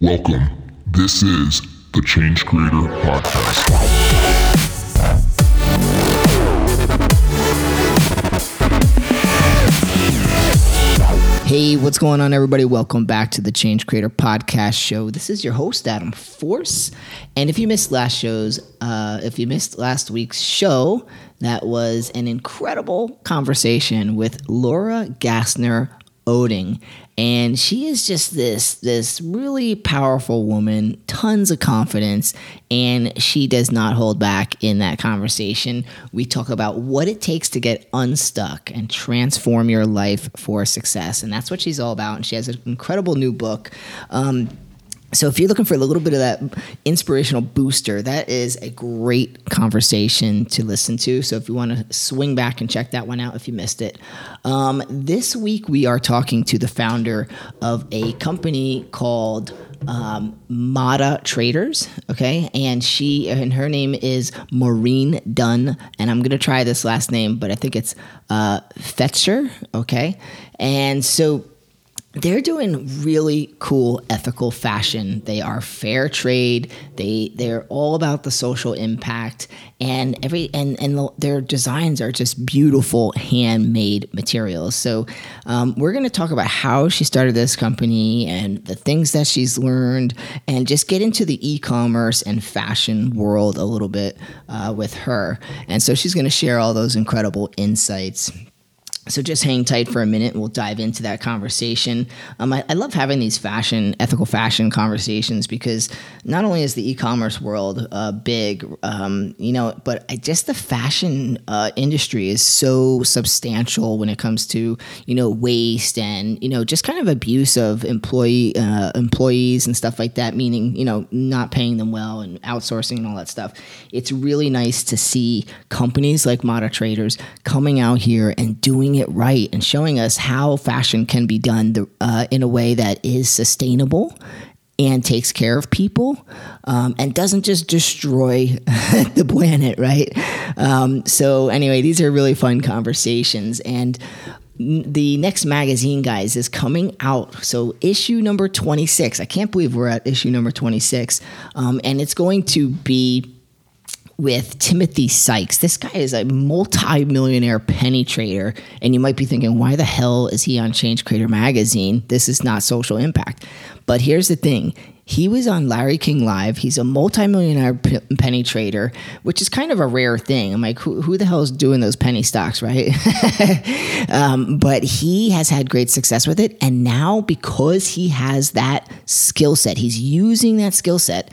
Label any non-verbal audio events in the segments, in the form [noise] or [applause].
Welcome. This is the Change Creator Podcast. Hey, what's going on, everybody? Welcome back to the Change Creator Podcast Show. This is your host, Adam Force. And if you missed last show's, uh, if you missed last week's show, that was an incredible conversation with Laura Gassner Otting. And she is just this this really powerful woman, tons of confidence, and she does not hold back in that conversation. We talk about what it takes to get unstuck and transform your life for success, and that's what she's all about. And she has an incredible new book. Um, so if you're looking for a little bit of that inspirational booster, that is a great conversation to listen to. So if you want to swing back and check that one out if you missed it. Um, this week we are talking to the founder of a company called um, Mata Traders. Okay, and she and her name is Maureen Dunn, and I'm gonna try this last name, but I think it's uh, Fetcher. Okay, and so they're doing really cool ethical fashion. They are fair trade. They they're all about the social impact and every and and the, their designs are just beautiful handmade materials. So um, we're going to talk about how she started this company and the things that she's learned, and just get into the e-commerce and fashion world a little bit uh, with her. And so she's going to share all those incredible insights. So just hang tight for a minute we'll dive into that conversation. Um, I, I, love having these fashion, ethical fashion conversations because not only is the e-commerce world uh, big, um, you know, but I, just the fashion uh, industry is so substantial when it comes to, you know, waste and, you know, just kind of abuse of employee uh, employees and stuff like that, meaning, you know, not paying them well and outsourcing and all that stuff. It's really nice to see companies like Mata Traders coming out here and doing it right and showing us how fashion can be done the, uh, in a way that is sustainable and takes care of people um, and doesn't just destroy [laughs] the planet, right? Um, so, anyway, these are really fun conversations. And the next magazine, guys, is coming out. So, issue number 26. I can't believe we're at issue number 26. Um, and it's going to be with Timothy Sykes. This guy is a multi-millionaire penny trader, and you might be thinking, why the hell is he on Change Creator magazine? This is not social impact. But here's the thing. He was on Larry King Live. He's a multi-millionaire p- penny trader, which is kind of a rare thing. I'm like, who, who the hell is doing those penny stocks, right? [laughs] um, but he has had great success with it. And now, because he has that skill set, he's using that skill set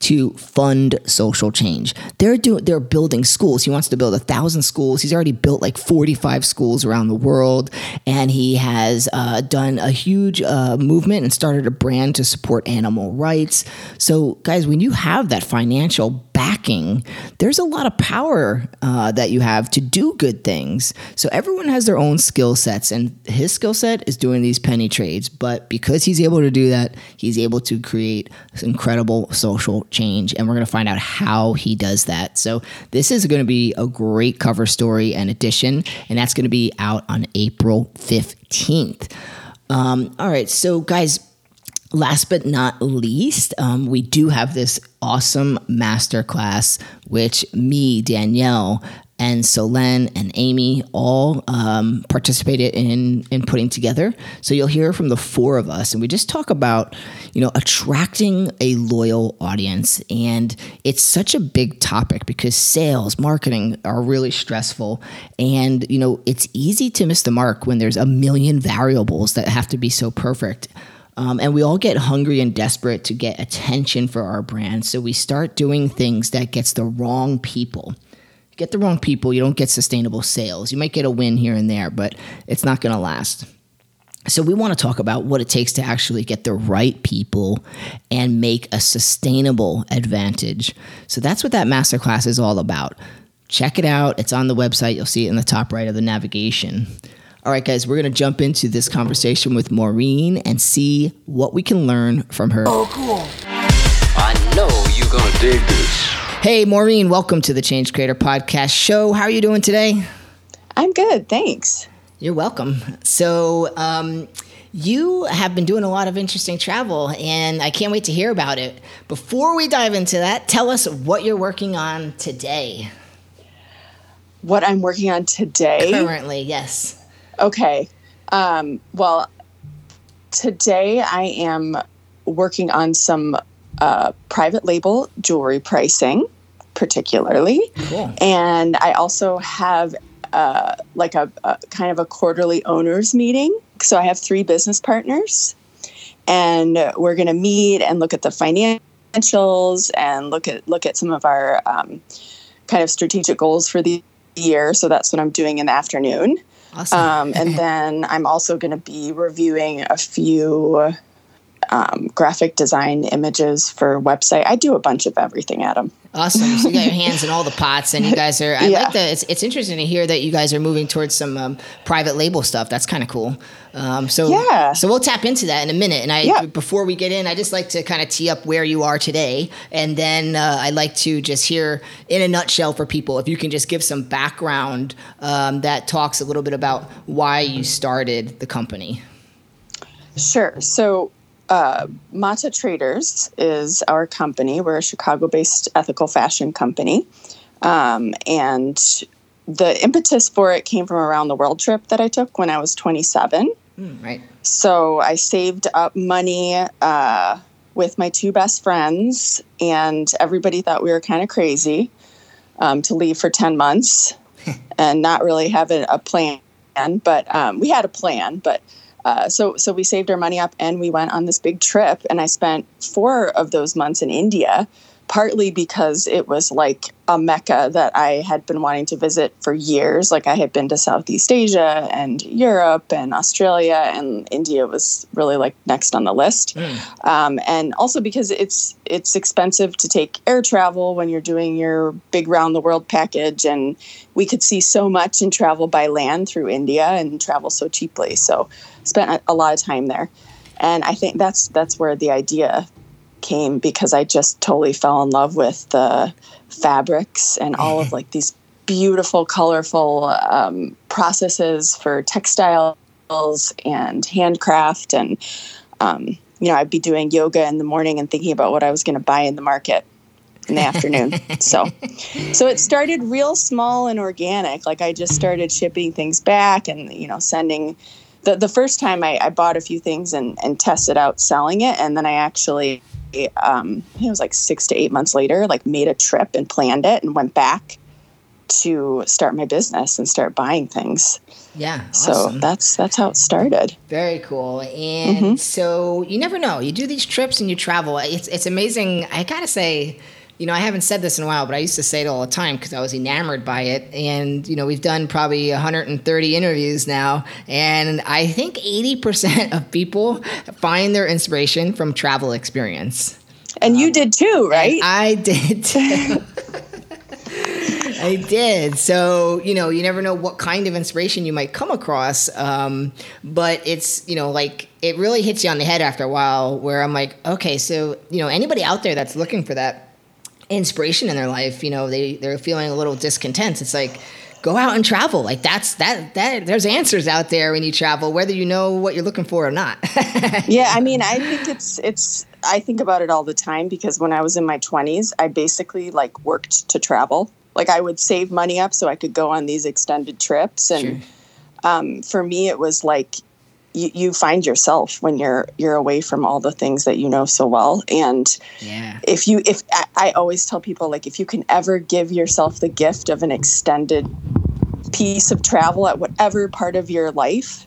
to fund social change. They're doing they're building schools. He wants to build a thousand schools. He's already built like 45 schools around the world, and he has uh, done a huge uh, movement and started a brand to support animal rights. So, guys, when you have that financial backing, there's a lot of power uh, that you have to do good things. So everyone has their own skill sets, and his skill set is doing these penny trades. But because he's able to do that, he's able to create incredible social change, and we're going to find out how he does that. So this is going to be a great cover story and edition, and that's going to be out on April 15th. Um, all right, so guys, last but not least, um, we do have this awesome masterclass, which me, Danielle, and Solen and Amy all um, participated in in putting together. So you'll hear from the four of us, and we just talk about you know attracting a loyal audience, and it's such a big topic because sales, marketing are really stressful, and you know it's easy to miss the mark when there's a million variables that have to be so perfect. Um, and we all get hungry and desperate to get attention for our brand. So we start doing things that gets the wrong people. Get the wrong people, you don't get sustainable sales. You might get a win here and there, but it's not going to last. So we want to talk about what it takes to actually get the right people and make a sustainable advantage. So that's what that masterclass is all about. Check it out. It's on the website. You'll see it in the top right of the navigation. All right, guys, we're going to jump into this conversation with Maureen and see what we can learn from her. Oh, cool. I know you're going to dig this. Hey, Maureen, welcome to the Change Creator Podcast Show. How are you doing today? I'm good, thanks. You're welcome. So, um, you have been doing a lot of interesting travel, and I can't wait to hear about it. Before we dive into that, tell us what you're working on today. What I'm working on today? Currently, yes. Okay. Um, well, today I am working on some uh, private label jewelry pricing, particularly. Cool. And I also have uh, like a, a kind of a quarterly owners meeting. So I have three business partners, and we're going to meet and look at the financials and look at look at some of our um, kind of strategic goals for the year. So that's what I'm doing in the afternoon. Awesome. Um, and then I'm also going to be reviewing a few um, graphic design images for website. I do a bunch of everything, Adam. Awesome. So you got your [laughs] hands in all the pots, and you guys are. I Yeah. like that. It's, it's interesting to hear that you guys are moving towards some um, private label stuff. That's kind of cool. Um, so Yeah. So we'll tap into that in a minute. And I Yeah. before we get in, I just like to kind of tee up where you are today, and then uh, I'd like to just hear in a nutshell for people if you can just give some background um, that talks a little bit about why you started the company. Sure. So, uh, Mata Traders is our company. We're a Chicago based ethical fashion company. Um, and the impetus for it came from around the world trip that I took when I was 27. Mm, right. So I saved up money uh, with my two best friends, and everybody thought we were kind of crazy um, to leave for 10 months [laughs] and not really have a, a plan. But um, we had a plan. But uh, so, so we saved our money up and we went on this big trip. And I spent four of those months in India, partly because it was like a mecca that I had been wanting to visit for years. Like I had been to Southeast Asia and Europe and Australia, and India was really like next on the list. Um, and also because it's it's expensive to take air travel when you're doing your big round the world package, and we could see so much and travel by land through India and travel so cheaply. So spent a, lot of time there, and I think that's that's where the idea came because I just totally fell in love with the fabrics and all of [laughs] like these beautiful, colorful um, processes for textiles and handcraft. And, um, you know, I'd be doing yoga in the morning and thinking about what I was going to buy in the market in the afternoon. [laughs] So, so it started real small and organic. Like I just started shipping things back and, you know, sending the, the first time I, I bought a few things and, and tested out selling it. And then I actually, um, it was like six to eight months later, like made a trip and planned it and went back to start my business and start buying things. Yeah. So that's, that's how it started. Very cool. And Mm-hmm. so you never know. You do these trips and you travel. It's it's amazing. I gotta say, you know, I haven't said this in a while, but I used to say it all the time because I was enamored by it. And you know, we've done probably 130 interviews now, and I think 80% of people find their inspiration from travel experience. And you did too, right? I did too. I did. So, you know, you never know what kind of inspiration you might come across. Um, but it's, you know, like it really hits you on the head after a while where I'm like, okay, so, you know, anybody out there that's looking for that inspiration in their life, you know, they, they're feeling a little discontent. It's like, go out and travel. Like that's that, that there's answers out there when you travel, whether you know what you're looking for or not. [laughs] yeah, I mean, I think it's it's I think about it all the time because when I was in my 20s, I basically like worked to travel. Like I would save money up so I could go on these extended trips and um, for me it was like you, you find yourself when you're you're away from all the things that you know so well and yeah. if you if I, I always tell people like if you can ever give yourself the gift of an extended piece of travel at whatever part of your life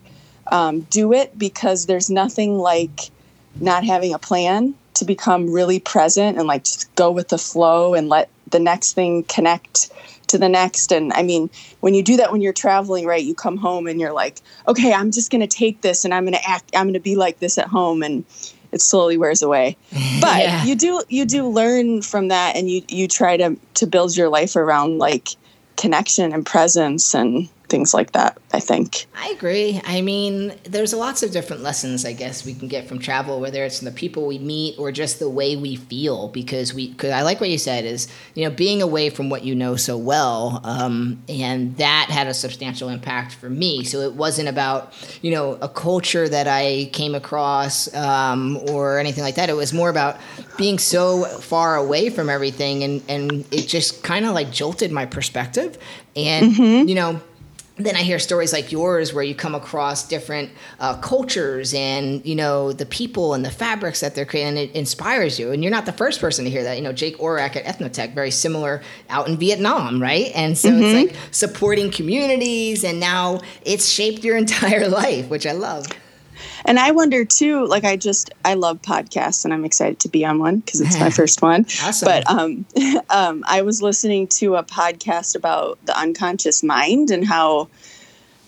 um, do it because there's nothing like not having a plan to become really present and like just go with the flow and let the next thing connect to the next. And i mean when you do that when you're traveling right you come home and you're like okay i'm just going to take this and i'm going to act i'm going to be like this at home. And it slowly wears away. [laughs] But Yeah. you do you do learn from that and you you try to to build your life around like connection and presence and things like that. I think. I agree. I mean, there's lots of different lessons I guess we can get from travel, whether it's the people we meet or just the way we feel. Because we, cause I like what you said is, you know, being away from what you know so well, um, and that had a substantial impact for me. So it wasn't about, you know, a culture that I came across um, or anything like that. It was more about being so far away from everything, and and it just kind of like jolted my perspective. And you know then I hear stories like yours where you come across different uh, cultures and you know the people and the fabrics that they're creating. And it inspires you, and you're not the first person to hear that. You know, Jake Orak at Ethnotek, very similar out in Vietnam, right? And so it's like supporting communities, and now it's shaped your [laughs] entire life, which I love. And I wonder too, like I just I love podcasts and I'm excited to be on one because it's my [laughs] first one. Awesome. But um, [laughs] um, I was listening to a podcast about the unconscious mind and how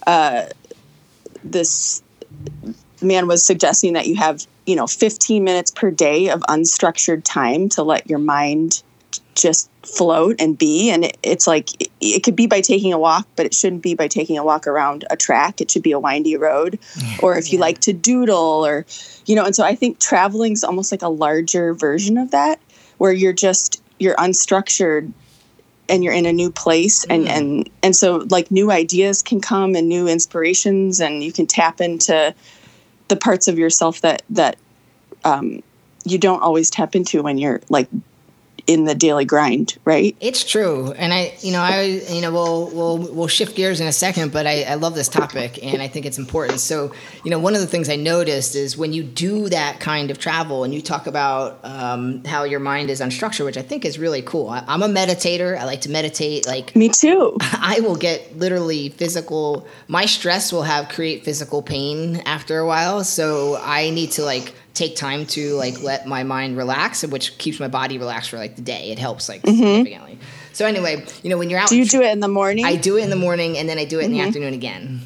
uh, this man was suggesting that you have you know 15 minutes per day of unstructured time to let your mind just float and be. And it, it's like it, it could be by taking a walk but it shouldn't be by taking a walk around a track. It should be a windy road. [laughs] Or if you like to doodle or you know and so i think traveling is almost like a larger version of that where you're just you're unstructured and you're in a new place and and and so like new ideas can come and new inspirations and you can tap into the parts of yourself that that um, you don't always tap into when you're like in the daily grind, right? It's true, and I, you know, I, you know, we'll we'll we'll shift gears in a second, but I, I love this topic, and I think it's important. So, you know, one of the things I noticed is when you do that kind of travel, and you talk about um, how your mind is unstructured, which I think is really cool. I, I'm a meditator. I like to meditate. Like, Me too. [laughs] I will get literally physical. My stress will have create physical pain after a while, so I need to like take time to like let my mind relax, which keeps my body relaxed for like the day. It helps like mm-hmm. significantly. So anyway, you know, when you're out, Do you do it in the morning? I do it in the morning and then I do it in the mm-hmm. afternoon again.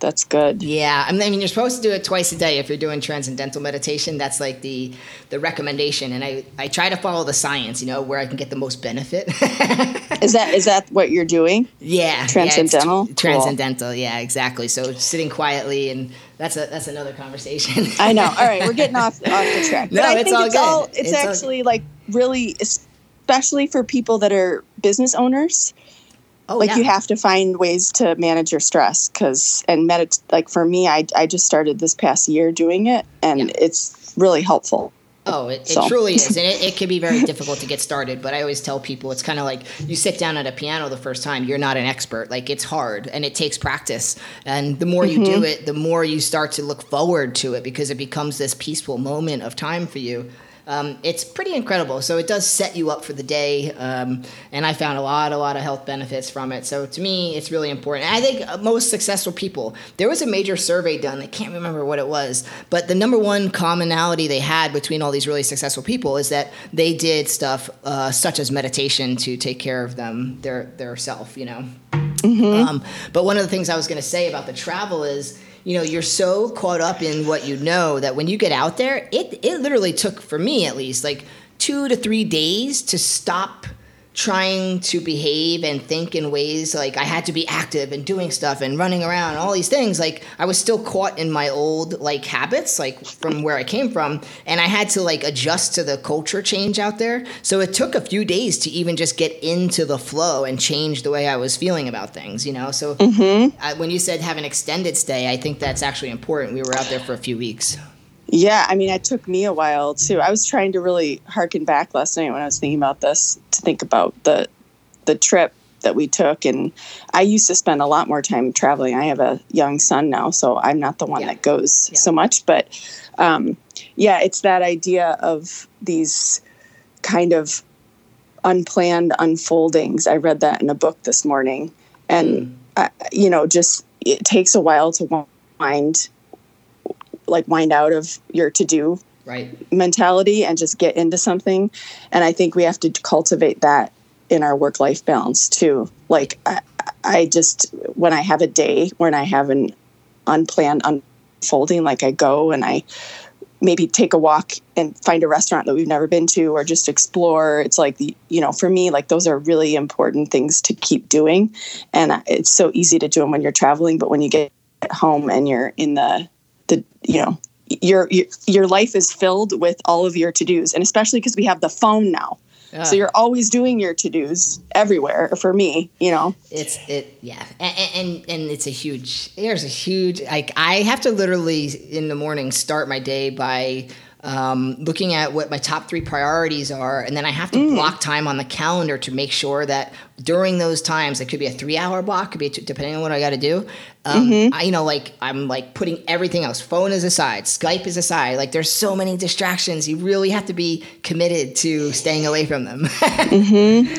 That's good. Yeah, I mean, you're supposed to do it twice a day if you're doing transcendental meditation. That's like the the recommendation, and I I try to follow the science, you know, where I can get the most benefit. Is that is that what you're doing? [laughs] Yeah, yeah, it's Transcendental? tr- transcendental, yeah, exactly. So sitting quietly, and that's a that's another conversation. I know. All right, we're getting [laughs] off off the track. No, but I it's think all it's good. all it's, It's all- actually like really especially for people that are business owners. Oh, like yeah. you have to find ways to manage your stress because and medit like for me I, I just started this past year doing it and Yeah. it's really helpful Oh, it, it truly is. [laughs] And it, it can be very difficult to get started. But I always tell people it's kind of like you sit down at a piano the first time, you're not an expert. Like it's hard and it takes practice. And the more you do mm-hmm. it, the more you start to look forward to it because it becomes this peaceful moment of time for you. Um, it's pretty incredible. So it does set you up for the day. Um, and I found a lot, a lot of health benefits from it. So to me, it's really important. And I think most successful people, there was a major survey done. I can't remember what it was, but the number one commonality they had between all these really successful people is that they did stuff uh, such as meditation to take care of them, their their self, you know. Um, but one of the things I was going to say about the travel is, you know, you're so caught up in what you know that when you get out there, it it literally took for me at least like two to three days to stop trying to behave and think in ways like I had to be active and doing stuff and running around and all these things like I was still caught in my old like habits like from where I came from and I had to like adjust to the culture change out there. So it took a few days to even just get into the flow and change the way I was feeling about things you know? So I, when you said have an extended stay I think that's actually important. We were out there for a few weeks yeah i mean it took me a while too. I was trying to really harken back last night when i was thinking about this to think about the the trip that we took. And i used to spend a lot more time traveling. I have a young son now so i'm not the one Yeah. that goes Yeah. so much. But um, yeah it's that idea of these kind of unplanned unfoldings. I read that in a book this morning. And I, you know just it takes a while to wind like wind out of your to do right. mentality and just get into something. And i think we have to cultivate that in our work life balance too. Like I, I just when i have a day when i have an unplanned unfolding like i go and i maybe take a walk and find a restaurant that we've never been to or just explore. It's like the you know for me like those are really important things to keep doing. And it's so easy to do them when you're traveling but when you get home and you're in the the you know your your, your life is filled with all of your to-dos. And especially because we have the phone now. So you're always doing your to-dos everywhere for me you know? It's it yeah, and, and and it's a huge. There's a huge like I have to literally in the morning start my day by um, looking at what my top three priorities are, and then I have to Mm. block time on the calendar to make sure that during those times it could be a three hour block, could be two, depending on what I got to do. Um, Mm-hmm. I, you know, like I'm like putting everything else. Phone is aside, Skype is aside. Like there's so many distractions. You really have to be committed to staying away from them. [laughs]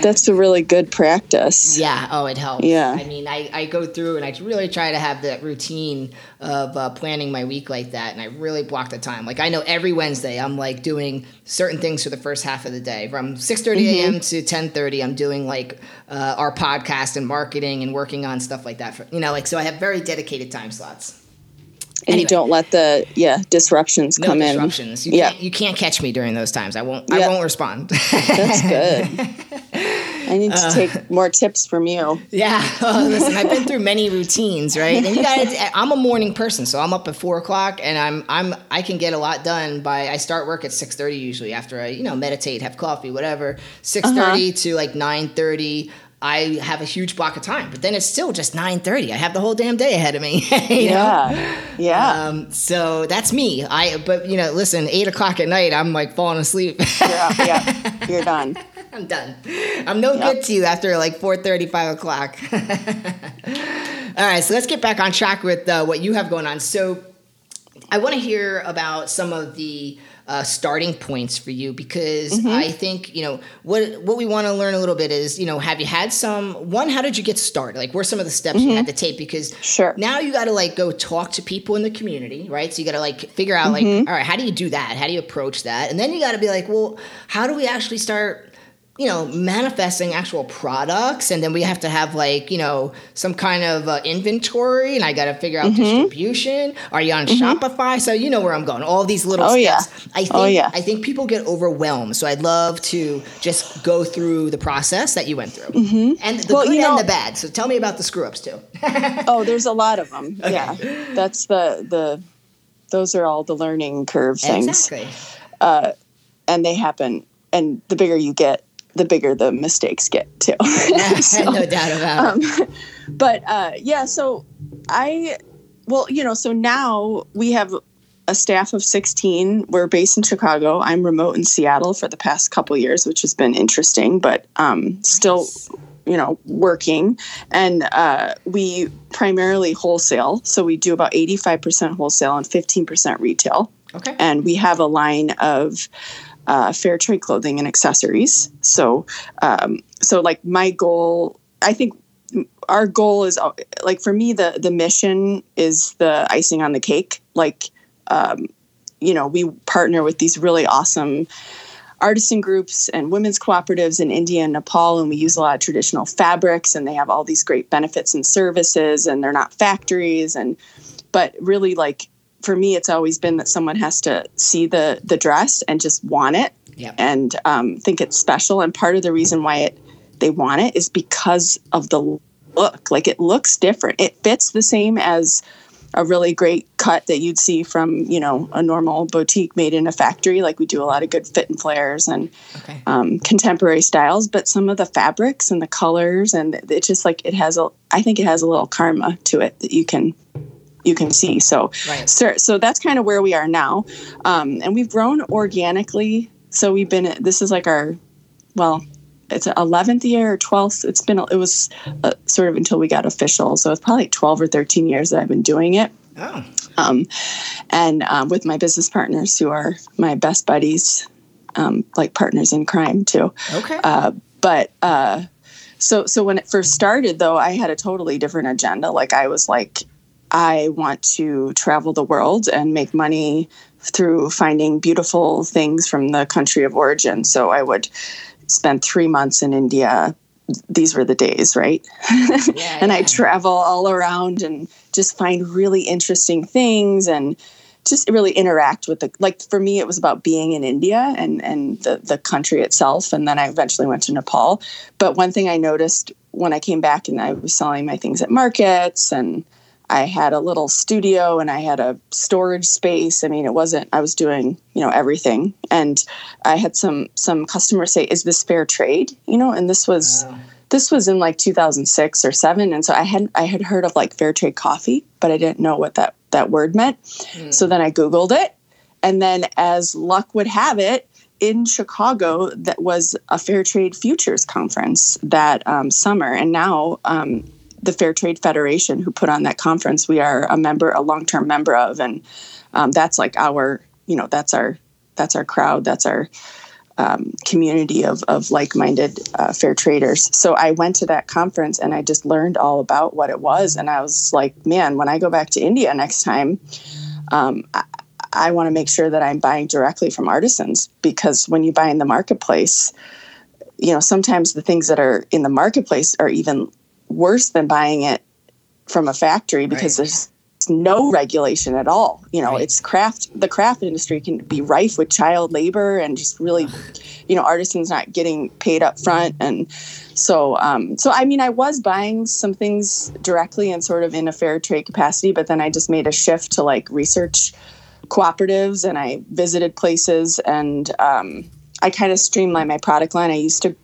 that's a really good practice Yeah. Oh, it helps. Yeah. I mean, I, I go through and I really try to have that routine of uh, planning my week like that, and I really block the time. Like I know every Wednesday I'm like doing certain things for the first half of the day. From six thirty a.m. to ten thirty, I'm doing like uh, our podcast and marketing and working on stuff like that. For, you know, like so I have very dedicated time slots. And Anyway. you don't let the yeah disruptions No come disruptions. You Yeah. can't you can't catch me during those times. I won't I won't respond. [laughs] that's good [laughs] i need to uh, take more tips from you Yeah, well, [laughs] oh, listen, I've been through many routines, right? And you got. I'm a morning person, so I'm up at four o'clock, and I'm I'm I can get a lot done by. I start work at six thirty usually after I you know meditate, have coffee, whatever. Six uh-huh. to like nine thirty. I have a huge block of time, but then it's still just nine thirty. I have the whole damn day ahead of me. [laughs] you know? yeah yeah Um, so that's me. I but you know, listen, eight o'clock at night, I'm like falling asleep. you're, yeah [laughs] you're done I'm done. I'm no good to you after like 4:30, 5 o'clock. [laughs] All right, so let's get back on track with uh, what you have going on. So, I want to hear about some of the uh, starting points for you because Mm-hmm. I think you know what what we want to learn a little bit is you know have you had some one how did you get started like what are some of the steps you had to take because Mm-hmm. Sure. now you got to like go talk to people in the community right so you got to like figure out Mm-hmm. like all right how do you do that how do you approach that and then you got to be like well how do we actually start you know manifesting actual products and then we have to have like you know some kind of uh, inventory and i got to figure Mm-hmm. out distribution. Are you on shopify? So you know where i'm going. All these little Oh, yeah. steps. I think Oh, yeah. i think people get overwhelmed so i'd love to just go through the process that you went through. Mm-hmm. and the Well, good you and the bad. So tell me about the screw ups too. [laughs] Oh there's a lot of them yeah. That's the the those are all the learning curve things. Exactly. And they happen. And the bigger you get the bigger the mistakes get too. [laughs] No doubt about it. [laughs] but uh, yeah so i well you know so now we have a staff of 16 we're based in chicago. I'm remote in seattle for the past couple years which has been interesting but um, still you know working. And uh, we primarily wholesale so we do about 85% wholesale and 15% retail. Okay. And we have a line of uh, fair trade clothing and accessories. So, um, so like my goal, I think our goal is uh, like for me the the mission is the icing on the cake. Like, um, you know, we partner with these really awesome artisan groups and women's cooperatives in India and Nepal, and we use a lot of traditional fabrics, and they have all these great benefits and services, and they're not factories, and but really like for me, it's always been that someone has to see the the dress and just want it Yep. and um, think it's special. And part of the reason why it they want it is because of the look. Like it looks different. It fits the same as a really great cut that you'd see from you know a normal boutique made in a factory. Like we do a lot of good fit and flares and okay um, contemporary styles, but some of the fabrics and the colors and it's just like it has a. I think it has a little karma to it that you can you can see. So Right. so, so that's kind of where we are now, um, and we've grown organically. So we've been. This is like our well. It's eleventh year or twelfth. It's been. It was uh, sort of until we got official. So it's probably twelve or thirteen years that I've been doing it oh um, and um, with my business partners who are my best buddies, um, like partners in crime too. okay Uh, but uh, so so when it first started, though, I had a totally different agenda. Like I was like, I want to travel the world and make money through finding beautiful things from the country of origin. So I would spend three months in India. These were the days, right? [laughs] and I travel all around and just find really interesting things and just really interact with the like for me it was about being in India and and the the country itself and then I eventually went to Nepal but one thing I noticed when I came back and I was selling my things at markets and I had a little studio and I had a storage space. I mean, it wasn't I was doing, you know, everything. And I had some some customers say, "Is this fair trade?" You know, and this was wow. this was in like 2006 or 7 and so I had I had heard of like fair trade coffee, but I didn't know what that that word meant. Mm. So then I googled it. And then as luck would have it, in Chicago that was a fair trade futures conference that um, summer, and now um, the Fair Trade Federation, who put on that conference, we are a member, a long term member of, and um, that's like our, you know, that's our that's our crowd, that's our um, community of, of like-minded uh, fair traders. So I went to that conference and I just learned all about what it was, and I was like, man, when I go back to India next time. Um, I, I want to make sure that I'm buying directly from artisans because when you buy in the marketplace, you know, sometimes the things that are in the marketplace are even worse than buying it from a factory because right. there's no regulation at all. You know, right. it's craft. The craft industry can be rife with child labor and just really, you know, artisans not getting paid up front. And so, um, so I mean, I was buying some things directly and sort of in a fair trade capacity, but then I just made a shift to like research cooperatives and I visited places and um, I kind of streamlined my product line. I used to,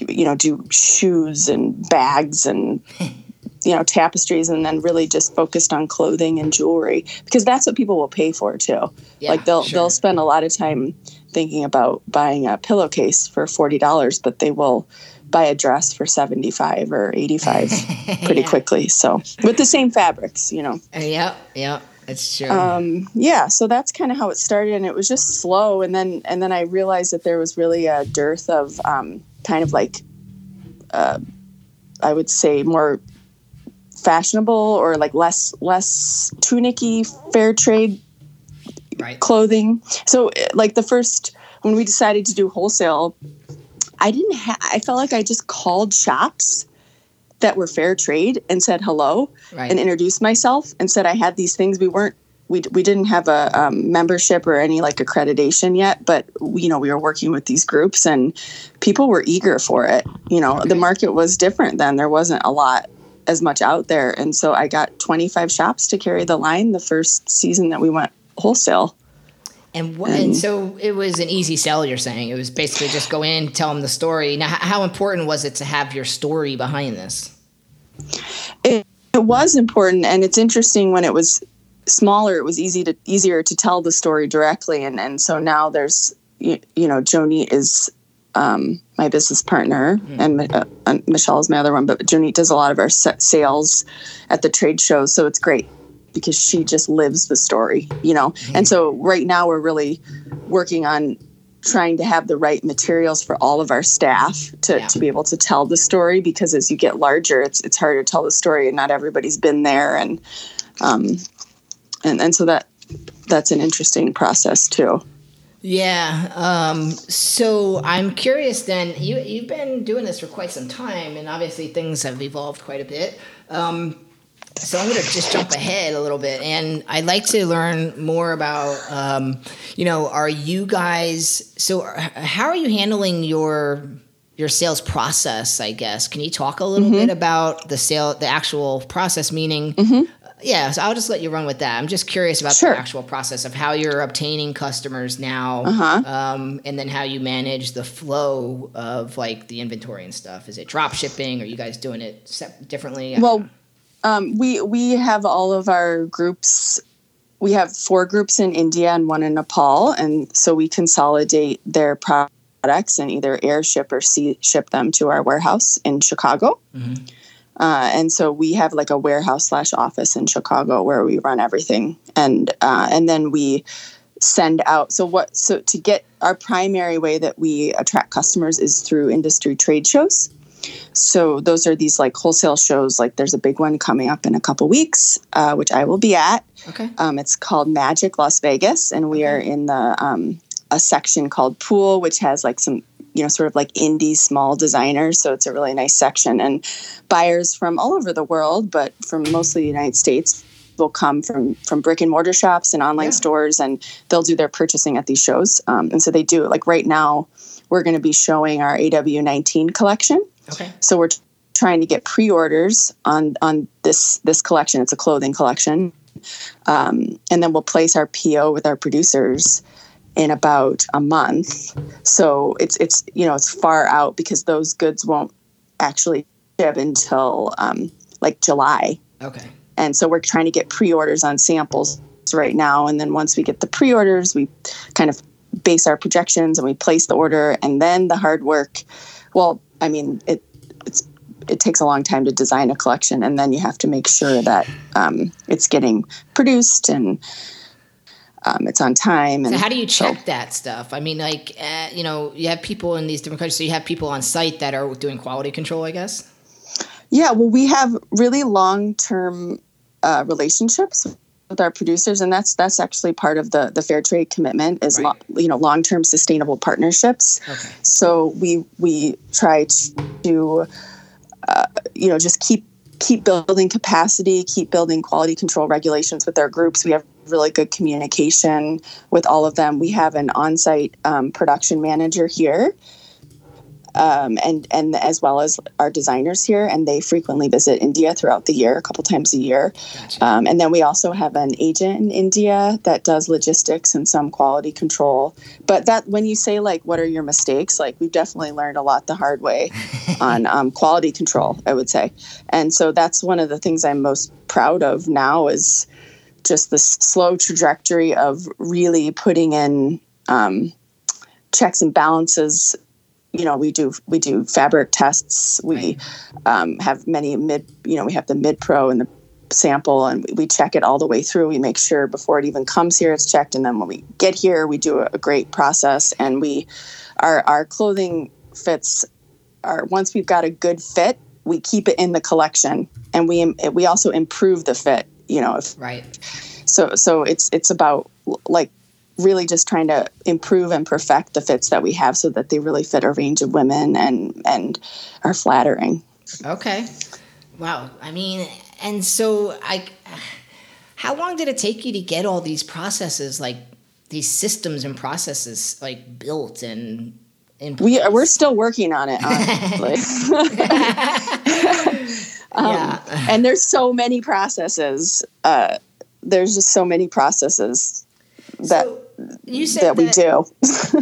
you know, do shoes and bags and [laughs] you know tapestries and then really just focused on clothing and jewelry because that's what people will pay for too yeah, like they'll sure. they'll spend a lot of time thinking about buying a pillowcase for $40 but they will buy a dress for 75 or 85 [laughs] pretty yeah. quickly so with the same fabrics you know uh, yep yep it's true. Um, yeah, so that's kind of how it started, and it was just slow, and then and then I realized that there was really a dearth of um, kind of like, uh, I would say more fashionable or like less less tunicky fair trade right. clothing. So like the first when we decided to do wholesale, I didn't have. I felt like I just called shops that were fair trade and said hello right. and introduced myself and said I had these things. We weren't we, we didn't have a um, membership or any like accreditation yet, but you know we were working with these groups and people were eager for it. You know okay. the market was different then; there wasn't a lot as much out there, and so I got 25 shops to carry the line the first season that we went wholesale. And, what, and so it was an easy sell. You're saying it was basically just go in, tell them the story. Now, how important was it to have your story behind this? It, it was important, and it's interesting when it was smaller. It was easy to easier to tell the story directly, and and so now there's you, you know Joni is um, my business partner, mm. and uh, Michelle is my other one. But Joni does a lot of our sales at the trade shows, so it's great because she just lives the story, you know. Mm-hmm. And so right now we're really working on trying to have the right materials for all of our staff to, yeah. to be able to tell the story because as you get larger it's it's harder to tell the story and not everybody's been there and um and and so that that's an interesting process too. Yeah. Um, so I'm curious then, you, you've been doing this for quite some time, and obviously things have evolved quite a bit. Um, so I'm going to just jump ahead a little bit, and I'd like to learn more about, um, you know, are you guys? So how are you handling your your sales process? I guess can you talk a little mm-hmm. bit about the sale, the actual process? Meaning, mm-hmm. Yeah. So I'll just let you run with that. I'm just curious about sure. the actual process of how you're obtaining customers now, uh-huh. um, and then how you manage the flow of like the inventory and stuff. Is it drop shipping? Are you guys doing it differently? Well um, we we have all of our groups. We have four groups in India and one in Nepal, and so we consolidate their products and either air ship or sea ship them to our warehouse in Chicago. Mm-hmm. Uh, and so we have like a warehouse slash office in Chicago where we run everything, and uh, and then we send out. So what? So to get our primary way that we attract customers is through industry trade shows. So those are these like wholesale shows. Like there's a big one coming up in a couple weeks, uh, which I will be at. Okay. Um, it's called Magic Las Vegas, and we are in the um, a section called Pool, which has like some you know sort of like indie small designers. So it's a really nice section, and buyers from all over the world, but from mostly the United States will come from from brick and mortar shops and online Yeah. stores, and they'll do their purchasing at these shows. Um, and so they do. Like right now, we're going to be showing our AW19 collection. Okay. So we're trying to get pre-orders on on this this collection. It's a clothing collection, um, and then we'll place our PO with our producers in about a month. So it's it's you know it's far out because those goods won't actually ship until um, like July. Okay. And so we're trying to get pre-orders on samples right now, and then once we get the pre-orders, we kind of base our projections and we place the order, and then the hard work. Well, I mean it it's it takes a long time to design a collection, and then you have to make sure that um, it's getting produced and um, it's on time. And So how do you so- check that stuff? I mean, like, uh, you know, you have people in these different countries, so you have people on site that are doing quality control, I guess. Yeah, well, we have really long-term uh, relationships with our producers, and that's that's actually part of the the fair trade commitment is Right. lo- you know long-term sustainable partnerships. Okay. So we we try to uh, you know just keep keep building capacity, keep building quality control regulations with our groups. We have really good communication with all of them. We have an on-site um, production manager here um, and and as well as our designers here, and they frequently visit India throughout the year, a couple times a year. Gotcha. Um, and then we also have an agent in India that does logistics and some quality control. But that when you say like, what are your mistakes? Like we've definitely learned a lot the hard way [laughs] on um, quality control. I would say, and so that's one of the things I'm most proud of now is just this slow trajectory of really putting in um, checks and balances. You know we do we do fabric tests. We um, have many mid you know we have the mid pro and the sample and we check it all the way through. We make sure before it even comes here it's checked and then when we get here we do a, great process. And we our our clothing fits are once we've got a good fit we keep it in the collection. And we we also improve the fit you know if Right. so so it's it's about like really just trying to improve and perfect the fits that we have so that they really fit a range of women and and are flattering Okay. Wow. I mean, and so I, how long did it take you to get all these processes, like these systems and processes, like built and in we we're still working on it [laughs] honestly [laughs] Um, yeah. [laughs] and there's so many processes uh there's just so many processes that So, you said that we do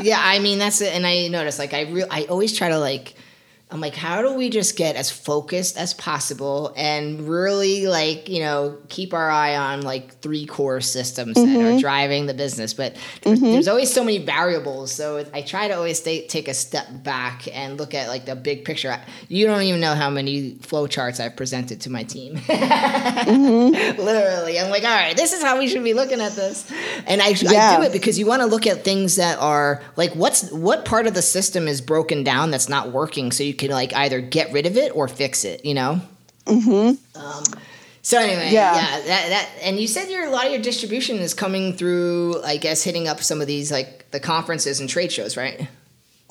[laughs] yeah, I mean that's it, and I notice like I real I always try to like I'm like how do we just get as focused as possible and really like you know keep our eye on like three core systems that Mm-hmm. are driving the business, but there's, there's always so many variables. So I try to always stay, take a step back and look at like the big picture. You don't even know how many flow charts I've presented to my team. [laughs] Literally, I'm like, all right, this is how we should be looking at this, and I, I do it because you want to look at things that are like what's what part of the system is broken down that's not working, so you can like either get rid of it or fix it. You know. Mm-hmm. Um, so anyway, yeah, Yeah. that, that and you said your a lot of your distribution is coming through, I guess, hitting up some of these like the conferences and trade shows, right?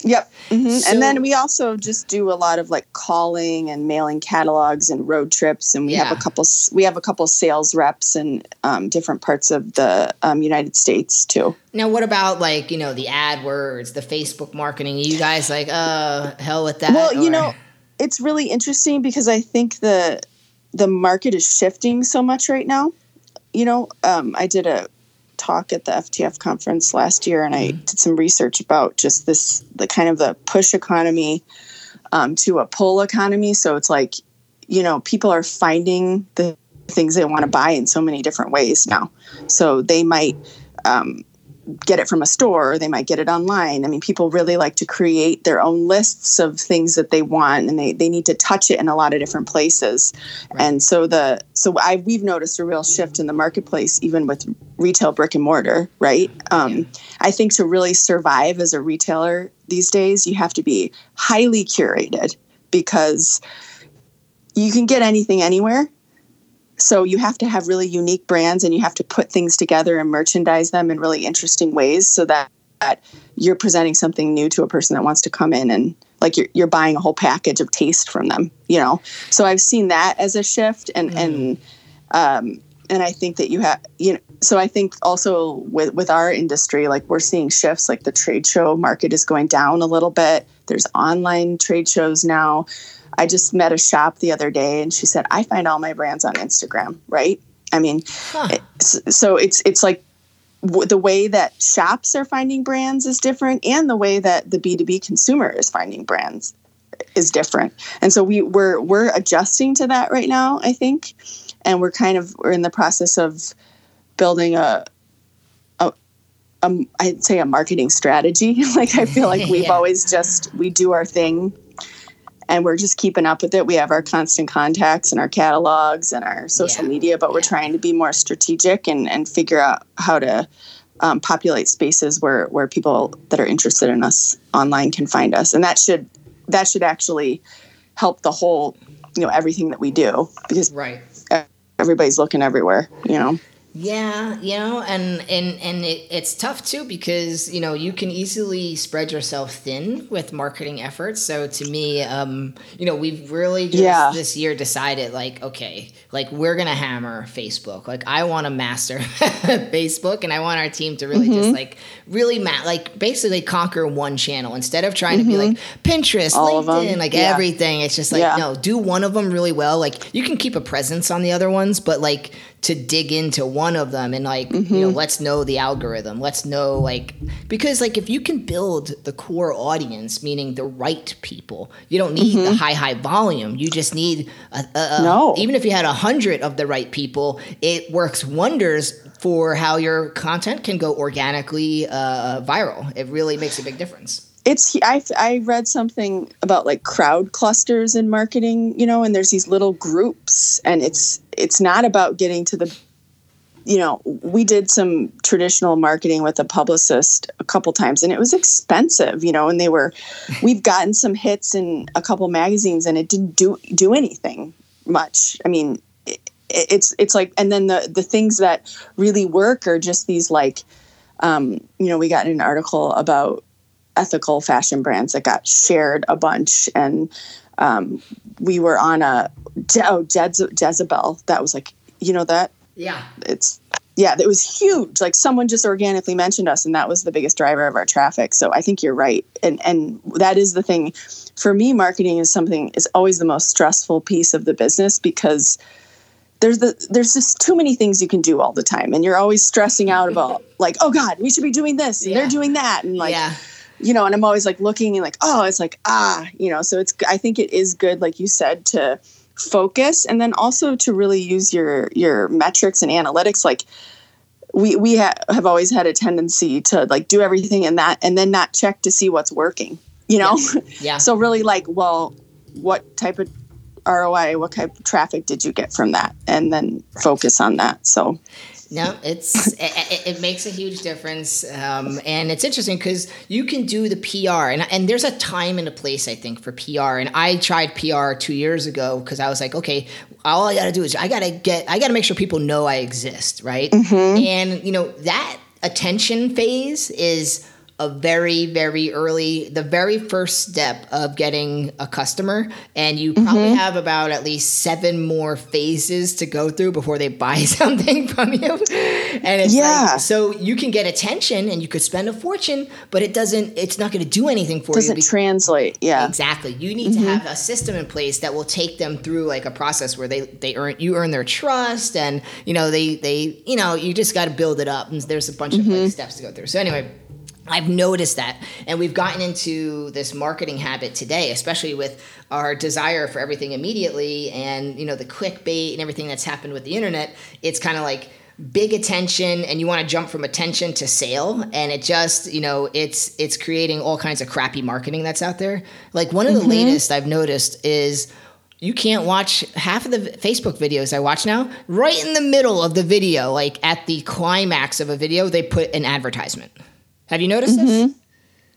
Yep. hmm So- and then we also just do a lot of like calling and mailing catalogs and road trips, and we have a couple. We have a couple sales reps in um, different parts of the um, United States too. Now, what about like you know the AdWords, the Facebook marketing? You guys like, uh, hell with that. Well, you know, it's really interesting because I think the the market is shifting so much right now. You know, um, I did a talk at the FTF conference last year, and I did some research about just this the kind of the push economy um, to a pull economy. So it's like, you know, people are finding the things they want to buy in so many different ways now. So they might um, get it from a store or they might get it online. I mean, people really like to create their own lists of things that they want and they, they need to touch it in a lot of different places. And so the so I we've noticed a real shift in the marketplace even with retail brick and mortar, right? Um, I think to really survive as a retailer these days, you have to be highly curated because you can get anything anywhere so you have to have really unique brands and you have to put things together and merchandise them in really interesting ways so that, that you're presenting something new to a person that wants to come in and like you're, you're buying a whole package of taste from them you know so i've seen that as a shift and and um, and I think that you have you know so I think also with with our industry like we're seeing shifts like the trade show market is going down a little bit. There's online trade shows now. I just met a shop the other day and she said I find all my brands on Instagram, right? I mean it, so it's it's like w- the way that shops are finding brands is different and the way that the B2B consumer is finding brands is different. And so we we're we're adjusting to that right now, I think. And we're kind of we're in the process of building a a, a I'd say a marketing strategy. [laughs] like I feel like we've [laughs] Yeah. always just we do our thing and we're just keeping up with it. We have our constant contacts and our catalogs and our social Yeah. media, but we're Yeah. trying to be more strategic and, and figure out how to um, populate spaces where, where people that are interested in us online can find us. And that should that should actually help the whole, you know, everything that we do because Right. everybody's looking everywhere, you know. Yeah, you know, and and and it, it's tough too because you know you can easily spread yourself thin with marketing efforts. So to me, um, you know, we've really just Yeah. this year decided like, okay, like we're gonna hammer Facebook. Like I want to master [laughs] Facebook, and I want our team to really Mm-hmm. just like really ma- like basically conquer one channel instead of trying to be like Pinterest, Mm-hmm. All LinkedIn, like Yeah. everything. It's just like Yeah. no, do one of them really well. Like you can keep a presence on the other ones, but like to dig into one of them and like you know let's know the algorithm. Let's know like because like if you can build the core audience meaning the right people you don't need the high high volume. You just need a, a, a- No. even if you had a hundred of the right people it works wonders for how your content can go organically uh, viral. It really makes a big difference it's I, I read something about like crowd clusters in marketing you know and there's these little groups and it's it's not about getting to the you know we did some traditional marketing with a publicist a couple times and it was expensive you know and they were [laughs] we've gotten some hits in a couple magazines and it didn't do do anything much. I mean it, it's it's like and then the the things that really work are just these like um, you know we got an article about ethical fashion brands that got shared a bunch. And um, we were on a oh, Jez- jezebel that was like you know that? Yeah. It's yeah it was huge. Like someone just organically mentioned us and that was the biggest driver of our traffic. So i think you're right. And and that is the thing. For me marketing is something is always the most stressful piece of the business because there's the there's just too many things you can do all the time. And you're always stressing out about [laughs] like oh god we should be doing this and Yeah. they're doing that and like yeah you know, and I'm always like looking and like, oh, it's like, ah, you know, so it's, I think it is good, like you said, to focus and then also to really use your, your metrics and analytics. Like we, we ha- have always had a tendency to like do everything in that and then not check to see what's working, you know? [laughs] yeah so really like, well, what type of ROI, what type of traffic did you get from that? And then focus on that. So No, it's [laughs] it, it, makes a huge difference, um, and it's interesting because you can do the PR, and and there's a time and a place I think for PR. And I tried PR two years ago because I was like, okay, all I got to do is I got to get, I got to make sure people know I exist, right? And you know that attention phase is a very very early the very first step of getting a customer and you probably mm-hmm. have about at least seven more phases to go through before they buy [laughs] something from you and it's Yeah. like so you can get attention and you could spend a fortune but it doesn't it's not going to do anything for you doesn't translate. Yeah. Exactly. You need to mm-hmm. have a system in place that will take them through like a process where they they earn you earn their trust and you know they they you know you just got to build it up and there's a bunch of like mm-hmm. steps to go through. So anyway, I've noticed that and we've gotten into this marketing habit today, especially with our desire for everything immediately and you know the clickbait and everything that's happened with the internet. It's kind of like big attention and you want to jump from attention to sale and it just you know it's it's creating all kinds of crappy marketing that's out there. Like one of the mm-hmm. latest i've noticed is you can't watch half of the facebook videos i watch now right in the middle of the video like at the climax of a video they put an advertisement have you noticed this mm-hmm.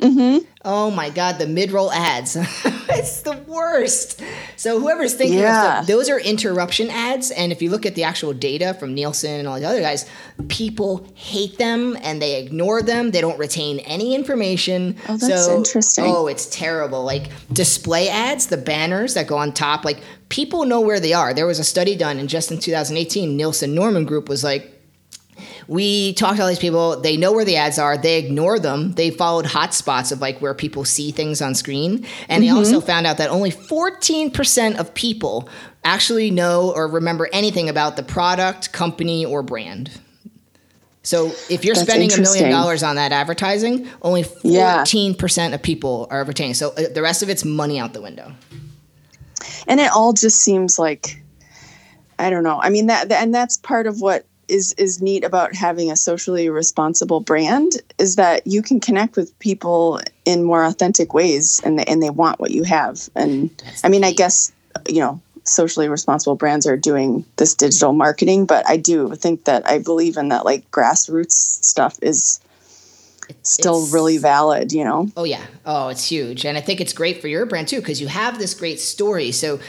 Mm-hmm. Oh my god, the mid-roll ads. [laughs] it's the worst. So whoever's thinking Yeah. the, those are interruption ads, and if you look at the actual data from Nielsen and all the other guys, people hate them and they ignore them. They don't retain any information. Oh, that's so, interesting. Oh, it's terrible. Like display ads, the banners that go on top, like people know where they are. There was a study done, and just in 2018, Nielsen Norman Group was like we talked to all these people. They know where the ads are. They ignore them. They followed hotspots of like where people see things on screen. And they also found out that only 14% of people actually know or remember anything about the product company or brand. So if you're That's spending a million dollars on that advertising only 14% of people are retaining. So uh, the rest of it's money out the window. And it all just seems like i don't know. I mean that and that's part of what is is neat about having a socially responsible brand is that you can connect with people in more authentic ways and they, and they want what you have and i mean i guess you know socially responsible brands are doing this digital marketing but i do think that i believe in that like grassroots stuff is still It's- really valid you know Oh yeah. Oh, it's huge. And I think it's great for your brand too because you have this great story. So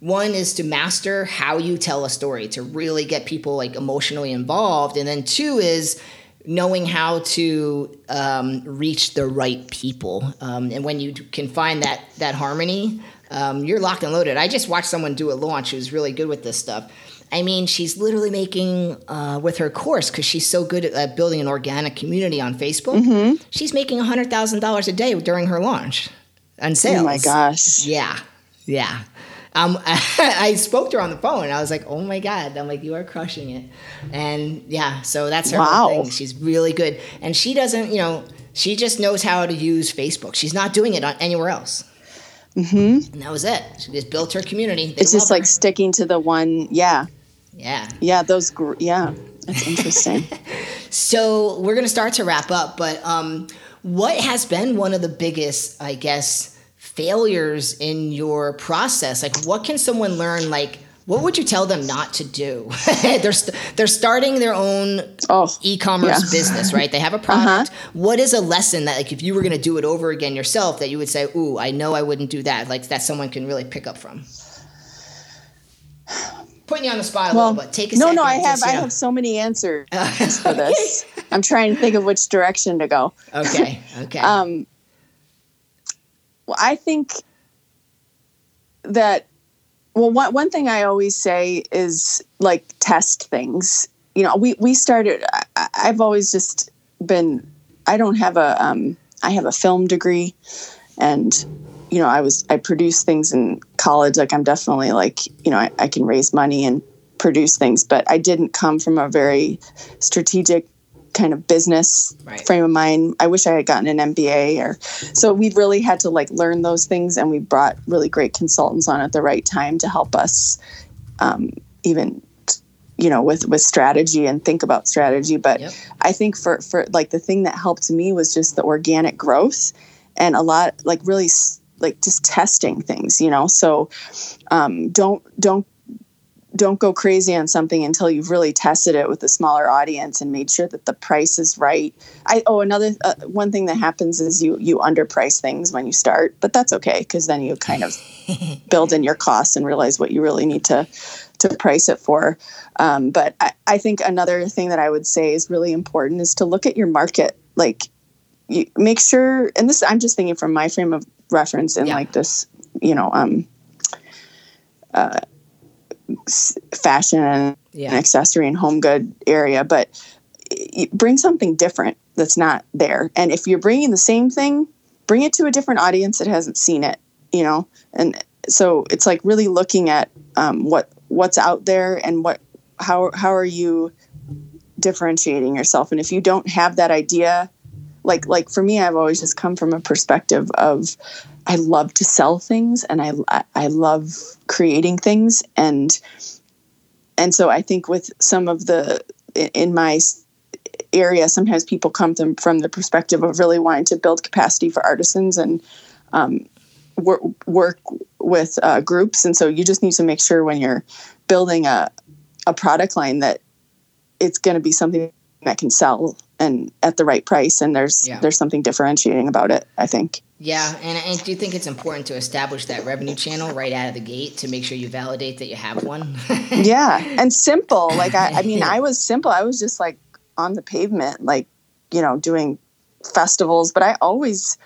one is to master how you tell a story to really get people like emotionally involved. And then two is knowing how to um, reach the right people. Um, and when you can find that that harmony um, you're locked and loaded. I just watched someone do a launch who's really good with this stuff. I mean she's literally making uh, with her course because she's so good at uh, building an organic community on facebook. She's making $100000 a day during her launch and sales oh my gosh. Yeah, yeah. Um, [laughs] I spoke to her on the phone. And I was like, "Oh my god!" I'm like, "You are crushing it," and yeah. So that's her Wow. thing. She's really good, and she doesn't, you know, she just knows how to use Facebook. She's not doing it on anywhere else. Mm-hmm. And that was it. She just built her community. They it's just love like her. sticking to the one yeah yeah. yeah those gr- yeah that's interesting [laughs] So we're gonna start to wrap up, but um, what has been one of the biggest, I guess, failures in your process? Like, what can someone learn? Like, what would you tell them not to do? [laughs] they're st- they're starting their own Oh, e-commerce yeah. Uh-huh. business, right? They have a [laughs] product. What is a lesson that, like, if you were gonna do it over again yourself, that you would say, "Ooh, I know I wouldn't do that." Like that someone can really pick up from. Putting you on the spot a well little bit. Take a no no i have i know- have so many answers [laughs] for this i'm trying to think of which direction to go Okay. Okay. um i think that well one, one thing i always say is like test things. You know we we started I, i've always just been i don't have a um i have a film degree. And you know i was i produced things in college. Like i'm definitely like you know i, I can raise money and produce things. But i didn't come from a very strategic kind of business Right. frame of mind i wish i had gotten an mba or so we really had to like learn those things and we brought really great consultants on at the right time to help us um, even you know with with strategy and think about strategy but Yep. i think for for like the thing that helped me was just the organic growth and a lot like really like just testing things you know so um, don't don't don't go crazy on something until you've really tested it with a smaller audience and made sure that the price is right. I oh another uh, one thing that happens is you you underprice things when you start, but that's okay because then you kind of [laughs] build in your costs and realize what you really need to to price it for. Um, but I, I think another thing that I would say is really important is to look at your market. Like you make sure, and this I'm just thinking from my frame of reference in Yeah. like this, you know, um, fashion and Yeah. an accessory and home good area, but bring something different that's not there. And if you're bringing the same thing, bring it to a different audience that hasn't seen it, you know? And so it's like really looking at um, what what's out there and what how how are you differentiating yourself? And if you don't have that idea, like like for me, I've always just come from a perspective of I love to sell things and I I- love creating things. And and so I think with some of the in- my area, sometimes people come from from the perspective of really wanting to build capacity for artisans and um, work work with uh, groups, and so you just need to make sure when you're building a a product line that it's going to be something that can sell and at the right price and there's Yeah. there's something differentiating about it i think Yeah, and, and do you think it's important to establish that revenue channel right out of the gate to make sure you validate that you have one? [laughs] yeah and simple like I, I mean [laughs] i was simple i was just like on the pavement like you know doing festivals but i always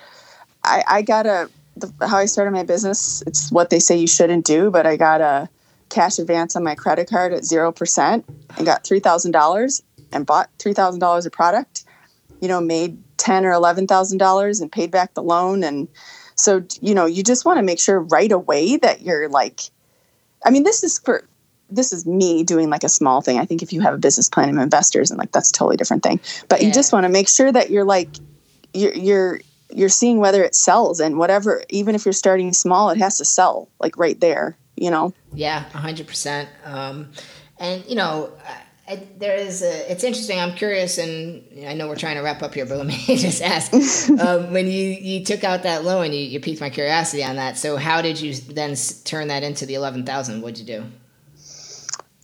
i i got a the, how i started my business it's what they say you shouldn't do but i got a cash advance on my credit card at 0% and got $3000 and bought $3000 of product you know made ten or eleven thousand dollars and paid back the loan. And so you know you just want to make sure right away that you're like i mean this is for this is me doing like a small thing. I think if you have a business plan and investors and like that's a totally different thing. But you just want to make sure that you're like you're you're you're seeing whether it sells and whatever even if you're starting small it has to sell like right there you know? Yeah, hundred percent. Um, and you know, I, there is a. It's interesting. I'm curious, and I know we're trying to wrap up here, but [laughs] let me just ask: [laughs] um, when you you took out that loan, you, you piqued my curiosity on that. So how did you then s- turn that into the eleven thousand? What'd you do?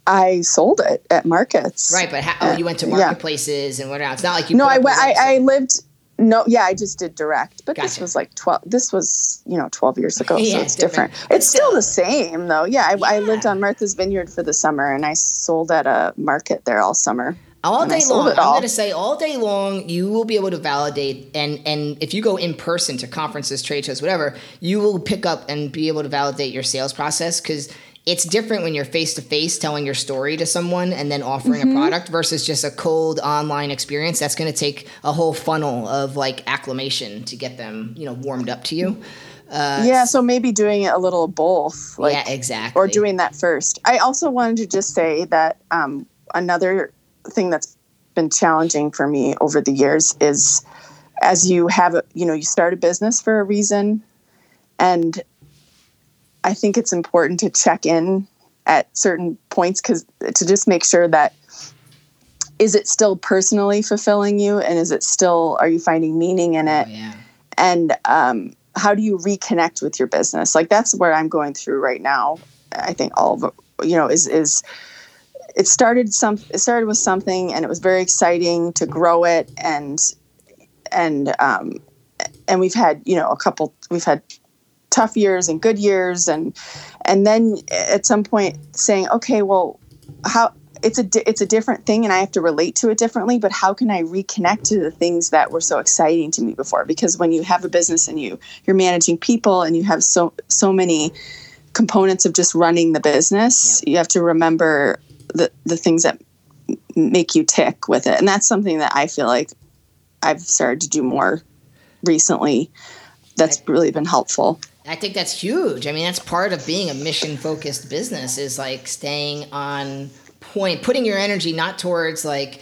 i sold it at markets Right, but how, oh, you went to Yeah. marketplaces and whatnot. It's not like you. no i went I, I lived no yeah i just did direct but this was like 12 this was you know 12 years ago Yeah, so it's different. different, it's still still. the same though yeah I, I lived on martha's vineyard for the summer and i sold at a market there all summer all day long. it I'm going to say all day long, you will be able to validate, and and if you go in person to conferences, trade shows, whatever, you will pick up and be able to validate your sales process because it's different when you're face to face telling your story to someone and then offering Mm-hmm. a product versus just a cold online experience. That's going to take a whole funnel of like acclamation to get them, you know, warmed up to you. yeah so maybe doing it a little both like yeah, exactly. or doing that first i also wanted to just say that um, another thing that's been challenging for me over the years is as you have a you know you start a business for a reason and i think it's important to check in at certain points because to just make sure that is it still personally fulfilling you and is it still are you finding meaning in it Oh, yeah. and um, how do you reconnect with your business like that's where i'm going through right now i think all of you know is is it started some it started with something and it was very exciting to grow it and and um and we've had you know a couple we've had tough years and good years and and then at some point saying okay well how it's a di- it's a different thing and I have to relate to it differently but how can I reconnect to the things that were so exciting to me before? Because when you have a business and you you're managing people and you have so so many components of just running the business you have to remember the the things that make you tick with it. And that's something that I feel like I've started to do more recently that's really been helpful I think that's huge. I mean, that's part of being a mission focused business is like staying on point, putting your energy not towards like.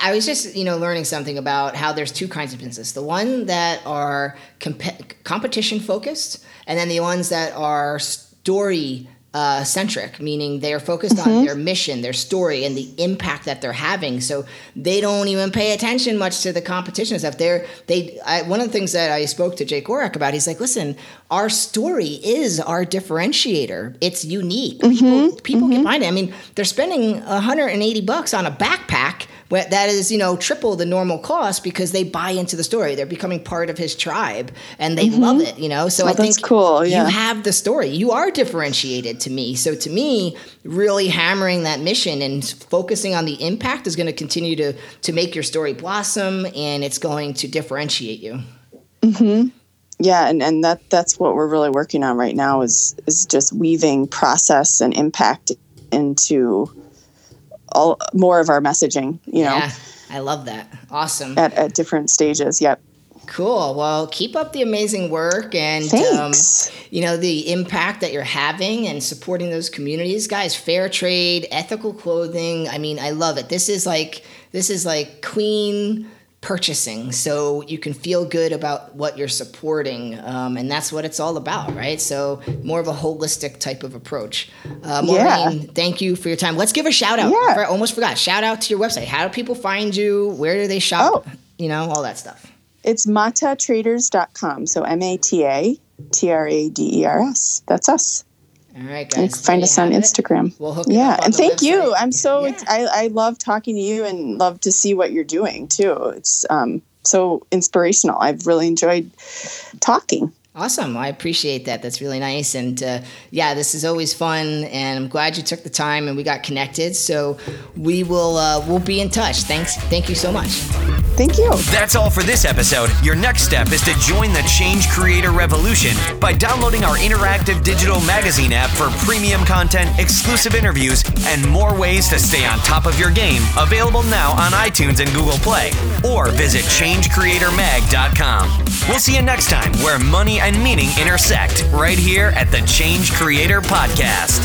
I was just, you know, learning something about how there's two kinds of businesses. the one that are comp- competition focused, and then the ones that are story uh, centric, meaning they're focused on mm-hmm. their mission, their story, and the impact that they're having. So they don't even pay attention much to the competition stuff. They're they. I, one of the things that I spoke to Jake Orak about, he's like, listen, our story is our differentiator. It's unique. People mm-hmm. people get mm-hmm. behind it. I mean, they're spending 180 bucks on a backpack. That is, you know, triple the normal cost because they buy into the story. They're becoming part of his tribe, and they love it. You know, so I Oh, that's think cool, you have the story. You are differentiated to me. So to me, really hammering that mission and focusing on the impact is going to continue to to make your story blossom, and it's going to differentiate you. Mm-hmm yeah and, and that that's what we're really working on right now is is just weaving process and impact into all more of our messaging you know Yeah, I love that. Awesome. at, at different stages yep Cool. Well, keep up the amazing work and um, you know the impact that you're having and supporting those communities, guys. Fair trade, ethical clothing. I mean, I love it. This is like this is like clean purchasing, so you can feel good about what you're supporting, um, and that's what it's all about, right? So more of a holistic type of approach. Uh, Yeah. Maureen, thank you for your time. Let's give a shout out. Yeah. I almost forgot. Shout out to your website. How do people find you? Where do they shop? Oh. You know, all that stuff. it's matatraders.com so m-a-t-a t-r-a-d-e-r-s that's us All right, guys. And find us on it. Instagram. We'll hook yeah, and thank you. I'm so Yeah. I, I love talking to you and love to see what you're doing too. It's um, so inspirational. I've really enjoyed talking. Awesome. I appreciate that. That's really nice. And uh, yeah, this is always fun. And I'm glad you took the time and we got connected. So we will uh, we'll be in touch. Thanks. Thank you so much. Thank you. That's all for this episode. Your next step is to join the Change Creator Revolution by downloading our interactive digital magazine app for premium content, exclusive interviews, and more ways to stay on top of your game. Available now on iTunes and Google Play. Or visit changecreatormag.com. We'll see you next time where and meaning intersect right here at the Change Creator Podcast.